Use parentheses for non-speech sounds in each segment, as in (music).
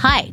Hi,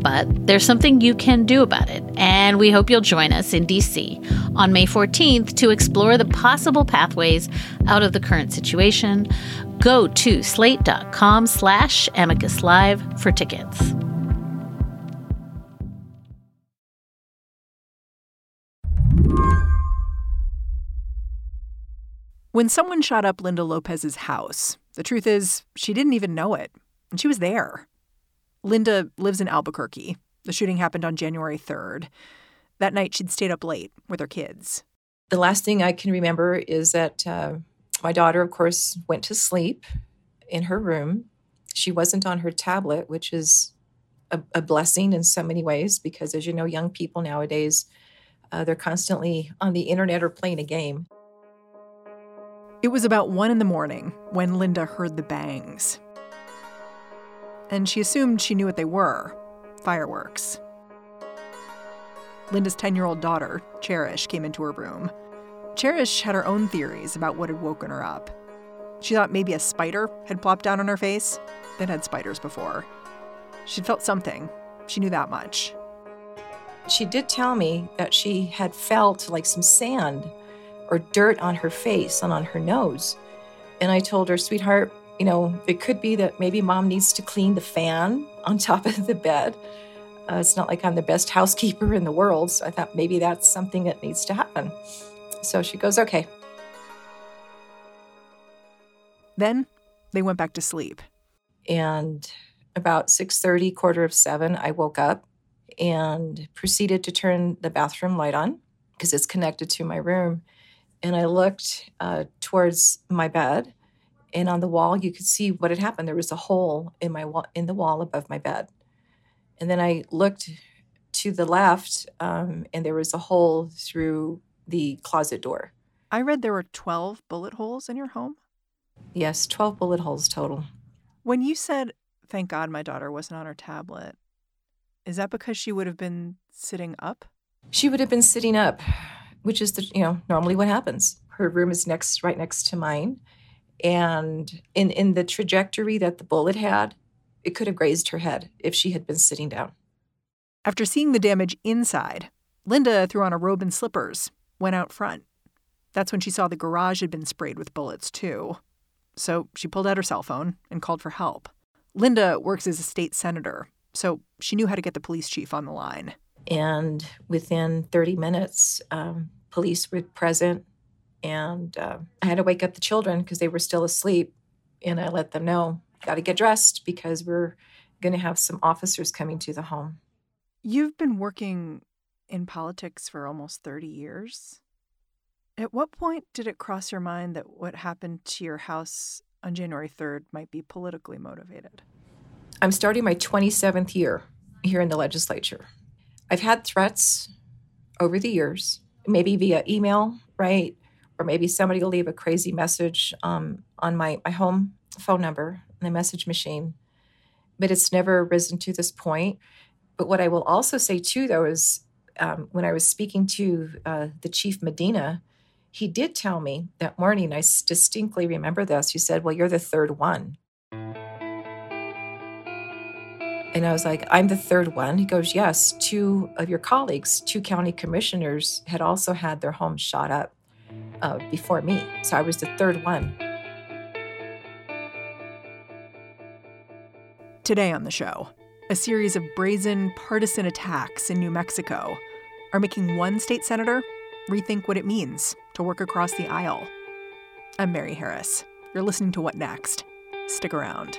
But there's something you can do about it, and we hope you'll join us in DC on May 14th to explore the possible pathways out of the current situation. Go to slate.com slash amicus live for tickets. When someone shot up Linda Lopez's house, the truth is she didn't even know it, and she was there. Linda lives in Albuquerque. The shooting happened on January 3rd. That night, she'd stayed up late with her kids. The last thing I can remember is that uh, my daughter, of course, went to sleep in her room. She wasn't on her tablet, which is a, a blessing in so many ways because, as you know, young people nowadays, uh, they're constantly on the internet or playing a game. It was about one in the morning when Linda heard the bangs. And she assumed she knew what they were fireworks. Linda's 10 year old daughter, Cherish, came into her room. Cherish had her own theories about what had woken her up. She thought maybe a spider had plopped down on her face. They'd had spiders before. She'd felt something. She knew that much. She did tell me that she had felt like some sand or dirt on her face and on her nose. And I told her, sweetheart, you know, it could be that maybe mom needs to clean the fan on top of the bed. Uh, it's not like I'm the best housekeeper in the world. So I thought maybe that's something that needs to happen. So she goes, okay. Then they went back to sleep. And about 6:30, quarter of 7, I woke up and proceeded to turn the bathroom light on because it's connected to my room and I looked uh, towards my bed, and on the wall you could see what had happened. There was a hole in my wall, in the wall above my bed, and then I looked to the left, um, and there was a hole through the closet door. I read there were twelve bullet holes in your home. Yes, twelve bullet holes total. When you said, "Thank God my daughter wasn't on her tablet," is that because she would have been sitting up? She would have been sitting up which is the you know normally what happens. Her room is next right next to mine, and in in the trajectory that the bullet had, it could have grazed her head if she had been sitting down. After seeing the damage inside, Linda threw on a robe and slippers, went out front. That's when she saw the garage had been sprayed with bullets, too. So she pulled out her cell phone and called for help. Linda works as a state senator, so she knew how to get the police chief on the line. And within 30 minutes, um, police were present. And uh, I had to wake up the children because they were still asleep. And I let them know, got to get dressed because we're going to have some officers coming to the home. You've been working in politics for almost 30 years. At what point did it cross your mind that what happened to your house on January 3rd might be politically motivated? I'm starting my 27th year here in the legislature. I've had threats over the years, maybe via email, right? Or maybe somebody will leave a crazy message um, on my, my home phone number, the message machine. But it's never risen to this point. But what I will also say, too, though, is um, when I was speaking to uh, the chief Medina, he did tell me that morning, I distinctly remember this. He said, Well, you're the third one. And I was like, I'm the third one. He goes, Yes, two of your colleagues, two county commissioners, had also had their homes shot up uh, before me. So I was the third one. Today on the show, a series of brazen partisan attacks in New Mexico are making one state senator rethink what it means to work across the aisle. I'm Mary Harris. You're listening to What Next? Stick around.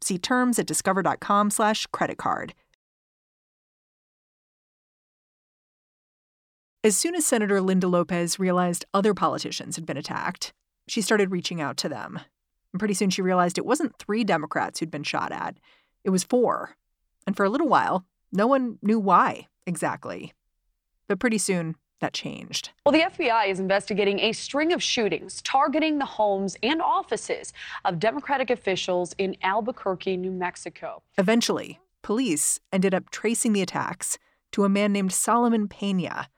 See terms at discover.com/slash credit card. As soon as Senator Linda Lopez realized other politicians had been attacked, she started reaching out to them. And pretty soon she realized it wasn't three Democrats who'd been shot at, it was four. And for a little while, no one knew why exactly. But pretty soon, that changed. Well, the FBI is investigating a string of shootings targeting the homes and offices of Democratic officials in Albuquerque, New Mexico. Eventually, police ended up tracing the attacks to a man named Solomon Pena,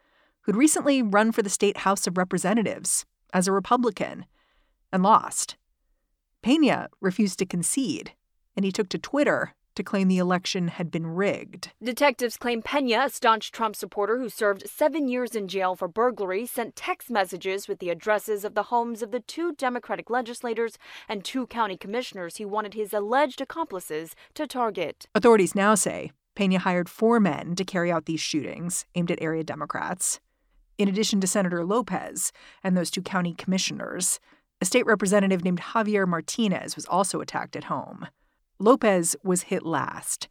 who'd recently run for the state House of Representatives as a Republican and lost. Pena refused to concede, and he took to Twitter to claim the election had been rigged. Detectives claim Pena, a staunch Trump supporter who served seven years in jail for burglary, sent text messages with the addresses of the homes of the two Democratic legislators and two county commissioners he wanted his alleged accomplices to target. Authorities now say Pena hired four men to carry out these shootings aimed at area Democrats. In addition to Senator Lopez and those two county commissioners, a state representative named Javier Martinez was also attacked at home. Lopez was hit last,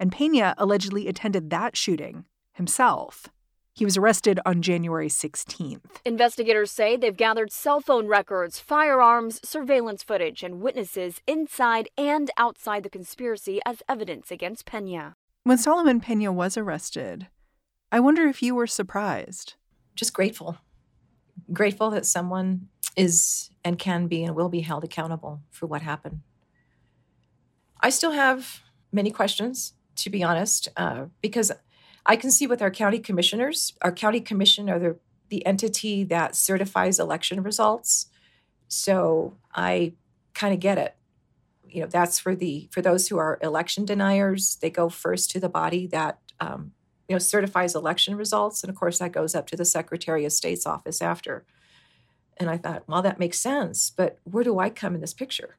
and Pena allegedly attended that shooting himself. He was arrested on January 16th. Investigators say they've gathered cell phone records, firearms, surveillance footage, and witnesses inside and outside the conspiracy as evidence against Pena. When Solomon Pena was arrested, I wonder if you were surprised just grateful. Grateful that someone is and can be and will be held accountable for what happened. I still have many questions, to be honest, uh, because I can see with our county commissioners, our county commission are the, the entity that certifies election results. So I kind of get it. You know, that's for the for those who are election deniers. They go first to the body that um, you know, certifies election results. And of course, that goes up to the Secretary of State's office after. And I thought, well, that makes sense. But where do I come in this picture?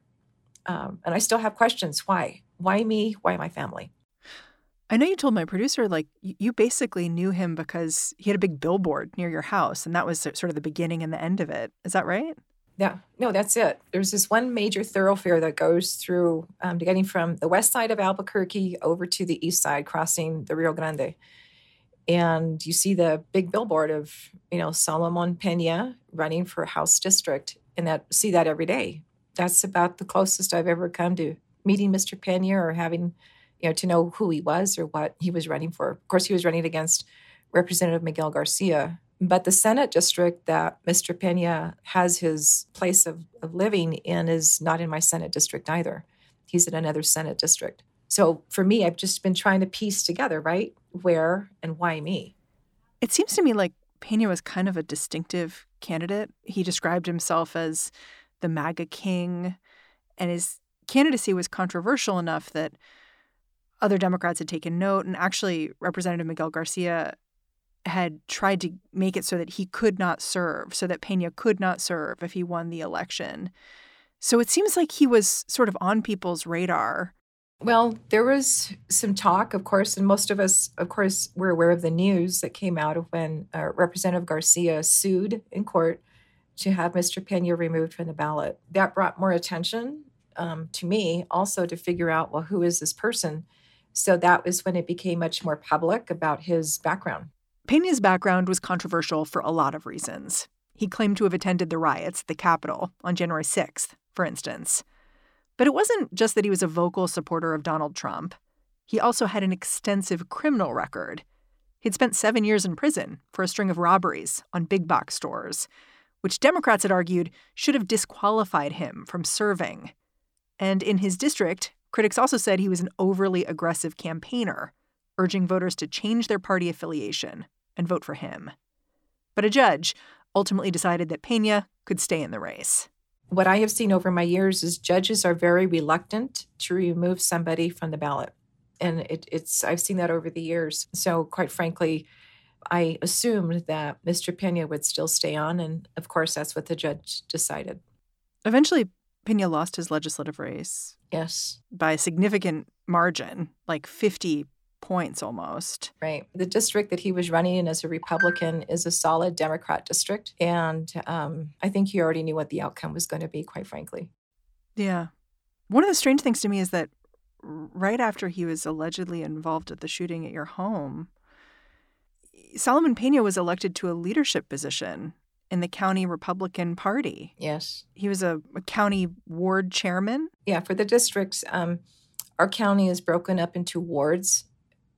Um, and I still have questions. Why? Why me? Why my family? I know you told my producer, like, you basically knew him because he had a big billboard near your house, and that was sort of the beginning and the end of it. Is that right? Yeah, no, that's it. There's this one major thoroughfare that goes through, um, getting from the west side of Albuquerque over to the east side, crossing the Rio Grande and you see the big billboard of you know Solomon Pena running for House District, and that see that every day. That's about the closest I've ever come to meeting Mr. Pena or having you know to know who he was or what he was running for. Of course, he was running against Representative Miguel Garcia, but the Senate district that Mr. Pena has his place of, of living in is not in my Senate district either. He's in another Senate district. So for me, I've just been trying to piece together, right? Where and why me? It seems to me like Pena was kind of a distinctive candidate. He described himself as the MAGA king, and his candidacy was controversial enough that other Democrats had taken note. And actually, Representative Miguel Garcia had tried to make it so that he could not serve, so that Pena could not serve if he won the election. So it seems like he was sort of on people's radar well, there was some talk, of course, and most of us, of course, were aware of the news that came out of when uh, Representative Garcia sued in court to have Mr. Pena removed from the ballot. That brought more attention um, to me also to figure out, well, who is this person? So that was when it became much more public about his background. Pena's background was controversial for a lot of reasons. He claimed to have attended the riots at the Capitol on January 6th, for instance. But it wasn't just that he was a vocal supporter of Donald Trump. He also had an extensive criminal record. He'd spent seven years in prison for a string of robberies on big box stores, which Democrats had argued should have disqualified him from serving. And in his district, Critics also said he was an overly aggressive campaigner, urging voters to change their party affiliation and vote for him. But a judge ultimately decided that Pena could stay in the race. What I have seen over my years is judges are very reluctant to remove somebody from the ballot. And it, it's I've seen that over the years. So quite frankly, I assumed that Mr. Pena would still stay on, and of course that's what the judge decided. Eventually, Pena lost his legislative race. Yes. By a significant margin, like 50 points almost. Right. The district that he was running in as a Republican is a solid Democrat district. And um, I think he already knew what the outcome was going to be, quite frankly. Yeah. One of the strange things to me is that right after he was allegedly involved at the shooting at your home, Solomon Pena was elected to a leadership position in the county Republican Party. Yes. He was a, a county ward chairman. Yeah, for the districts, um, our county is broken up into wards.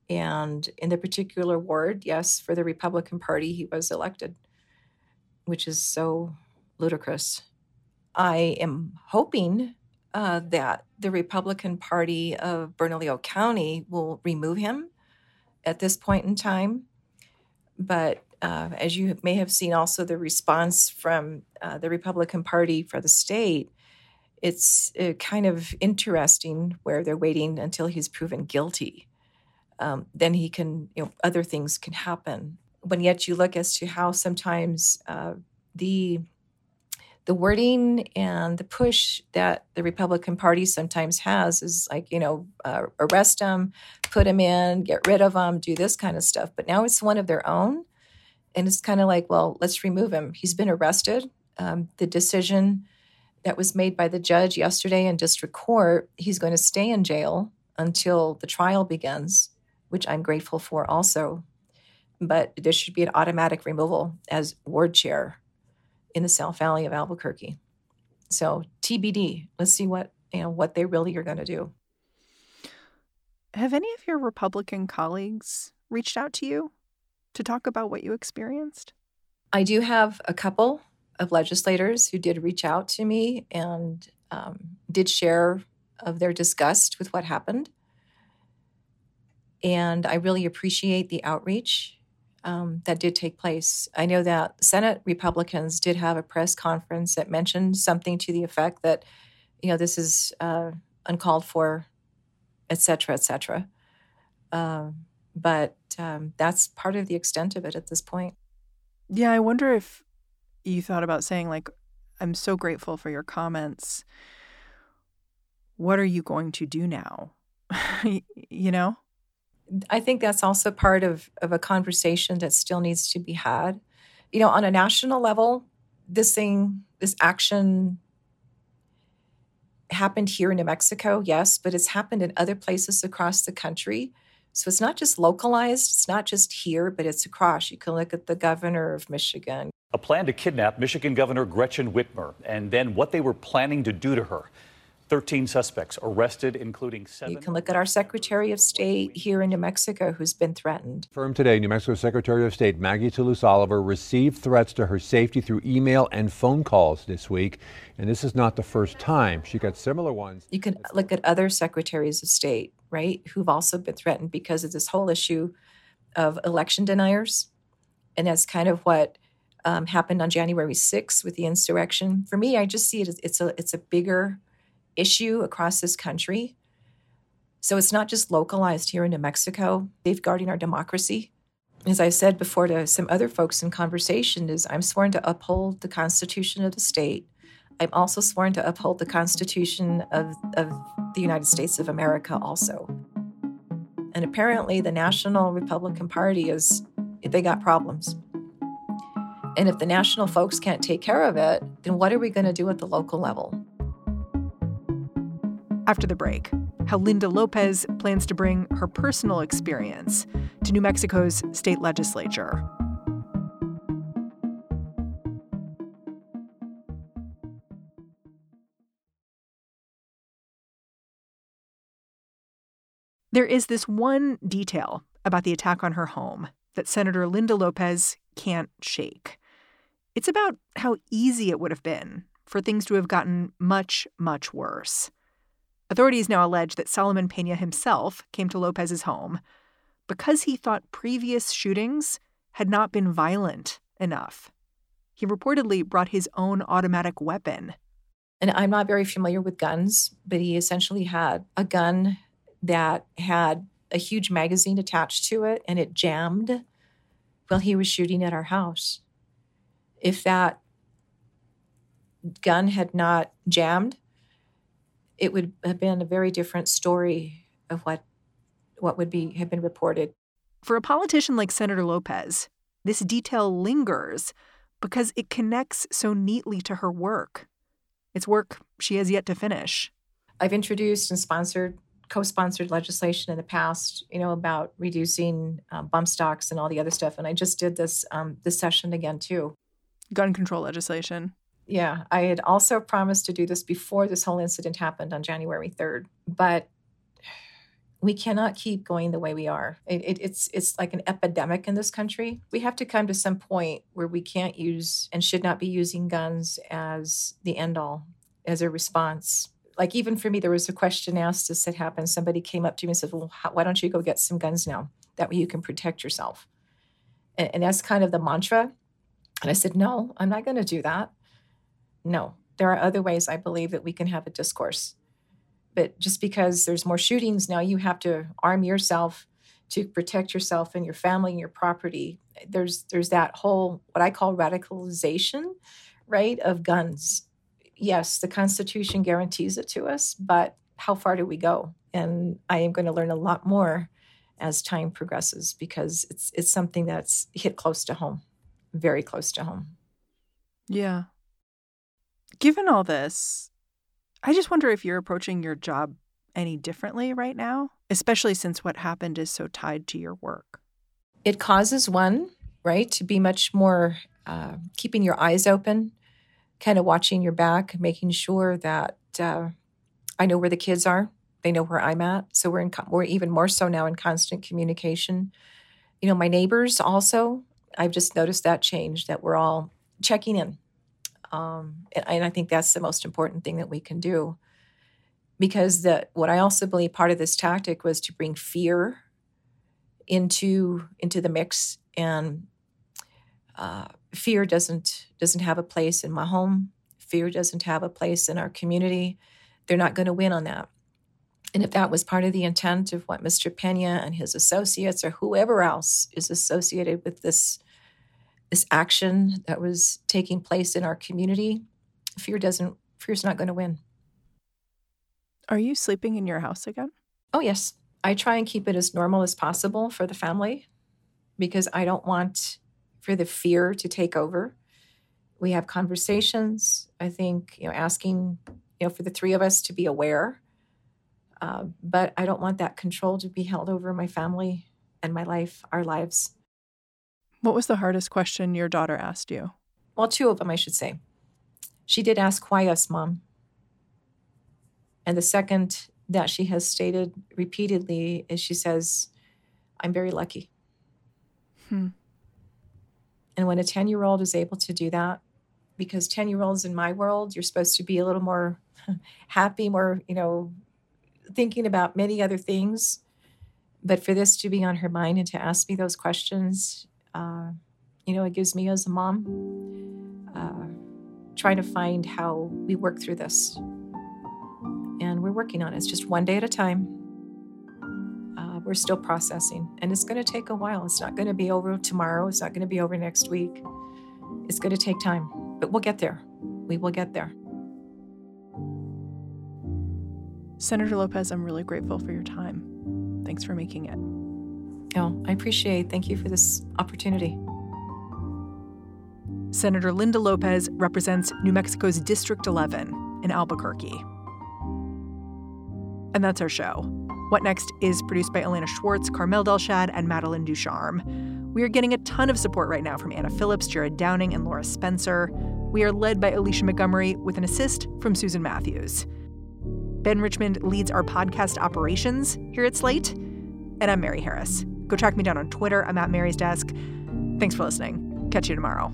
And in the particular ward, yes, for the Republican Party, he was elected, which is so ludicrous. I am hoping uh, that the Republican Party of Bernalillo County will remove him at this point in time. But uh, as you may have seen, also the response from uh, the Republican Party for the state, it's uh, kind of interesting where they're waiting until he's proven guilty. Um, then he can, you know, other things can happen. When yet you look as to how sometimes uh, the the wording and the push that the Republican Party sometimes has is like, you know, uh, arrest them, put them in, get rid of them, do this kind of stuff. But now it's one of their own. And it's kind of like, well, let's remove him. He's been arrested. Um, the decision that was made by the judge yesterday in district court, he's going to stay in jail until the trial begins, which I'm grateful for also. But there should be an automatic removal as ward chair in the South Valley of Albuquerque. So TBD. Let's see what you know what they really are going to do. Have any of your Republican colleagues reached out to you to talk about what you experienced? I do have a couple of legislators who did reach out to me and um, did share of their disgust with what happened. And I really appreciate the outreach um, that did take place. I know that Senate Republicans did have a press conference that mentioned something to the effect that, you know, this is uh, uncalled for, et cetera, et cetera. Uh, but um, that's part of the extent of it at this point. Yeah, I wonder if you thought about saying, like, I'm so grateful for your comments. What are you going to do now? (laughs) you know? I think that's also part of, of a conversation that still needs to be had. You know, on a national level, this thing, this action happened here in New Mexico, yes, but it's happened in other places across the country. So it's not just localized, it's not just here, but it's across. You can look at the governor of Michigan. A plan to kidnap Michigan Governor Gretchen Whitmer and then what they were planning to do to her. 13 suspects arrested, including seven. You can look at our Secretary of State here in New Mexico who's been threatened. Firm today, New Mexico Secretary of State Maggie Toulouse Oliver received threats to her safety through email and phone calls this week. And this is not the first time. She got similar ones. You can look at other secretaries of state, right, who've also been threatened because of this whole issue of election deniers. And that's kind of what um, happened on January 6th with the insurrection. For me, I just see it as it's a it's a bigger issue across this country. So it's not just localized here in New Mexico, safeguarding our democracy. As I said before to some other folks in conversation, is I'm sworn to uphold the Constitution of the state. I'm also sworn to uphold the Constitution of, of the United States of America also. And apparently the National Republican Party is they got problems. And if the national folks can't take care of it, then what are we going to do at the local level? After the break, how Linda Lopez plans to bring her personal experience to New Mexico's state legislature. There is this one detail about the attack on her home that Senator Linda Lopez can't shake. It's about how easy it would have been for things to have gotten much, much worse Authorities now allege that Solomon Pena himself came to Lopez's home because he thought previous shootings had not been violent enough. He reportedly brought his own automatic weapon. And I'm not very familiar with guns, but he essentially had a gun that had a huge magazine attached to it and it jammed while he was shooting at our house. If that gun had not jammed, it would have been a very different story of what what would be have been reported. For a politician like Senator Lopez, this detail lingers because it connects so neatly to her work. It's work she has yet to finish. I've introduced and sponsored co-sponsored legislation in the past, you know, about reducing um, bump stocks and all the other stuff. And I just did this um, this session again too. Gun control legislation. Yeah, I had also promised to do this before this whole incident happened on January 3rd, but we cannot keep going the way we are. It, it, it's it's like an epidemic in this country. We have to come to some point where we can't use and should not be using guns as the end all, as a response. Like even for me, there was a question asked. This had happened. Somebody came up to me and said, "Well, how, why don't you go get some guns now? That way you can protect yourself." And, and that's kind of the mantra. And I said, "No, I'm not going to do that." No, there are other ways I believe that we can have a discourse. But just because there's more shootings now, you have to arm yourself to protect yourself and your family and your property. There's there's that whole what I call radicalization, right, of guns. Yes, the Constitution guarantees it to us, but how far do we go? And I am going to learn a lot more as time progresses because it's it's something that's hit close to home, very close to home. Yeah. Given all this, I just wonder if you're approaching your job any differently right now, especially since what happened is so tied to your work. It causes one, right, to be much more uh, keeping your eyes open, kind of watching your back, making sure that uh, I know where the kids are, they know where I'm at. So we're in, we're even more so now in constant communication. You know, my neighbors also, I've just noticed that change that we're all checking in um, and, and I think that's the most important thing that we can do. Because the what I also believe part of this tactic was to bring fear into into the mix, and uh, fear doesn't doesn't have a place in my home. Fear doesn't have a place in our community. They're not going to win on that. And if that was part of the intent of what Mr. Pena and his associates or whoever else is associated with this this action that was taking place in our community, fear doesn't fear's not going to win. Are you sleeping in your house again? Oh yes. I try and keep it as normal as possible for the family because I don't want for the fear to take over. We have conversations. I think, you know, asking, you know, for the three of us to be aware. Uh, but I don't want that control to be held over my family and my life, our lives. What was the hardest question your daughter asked you? Well, two of them, I should say. She did ask, Why us, mom? And the second that she has stated repeatedly is she says, I'm very lucky. Hmm. And when a 10 year old is able to do that, because 10 year olds in my world, you're supposed to be a little more (laughs) happy, more, you know, thinking about many other things. But for this to be on her mind and to ask me those questions, uh, you know, it gives me as a mom uh, trying to find how we work through this. And we're working on it. It's just one day at a time. Uh, we're still processing, and it's going to take a while. It's not going to be over tomorrow. It's not going to be over next week. It's going to take time, but we'll get there. We will get there. Senator Lopez, I'm really grateful for your time. Thanks for making it. Oh, I appreciate. Thank you for this opportunity. Senator Linda Lopez represents New Mexico's District 11 in Albuquerque. And that's our show. What Next is produced by Elena Schwartz, Carmel Delshad, and Madeline Ducharme. We are getting a ton of support right now from Anna Phillips, Jared Downing, and Laura Spencer. We are led by Alicia Montgomery with an assist from Susan Matthews. Ben Richmond leads our podcast operations here at Slate, and I'm Mary Harris. Go track me down on Twitter. I'm at Mary's Desk. Thanks for listening. Catch you tomorrow.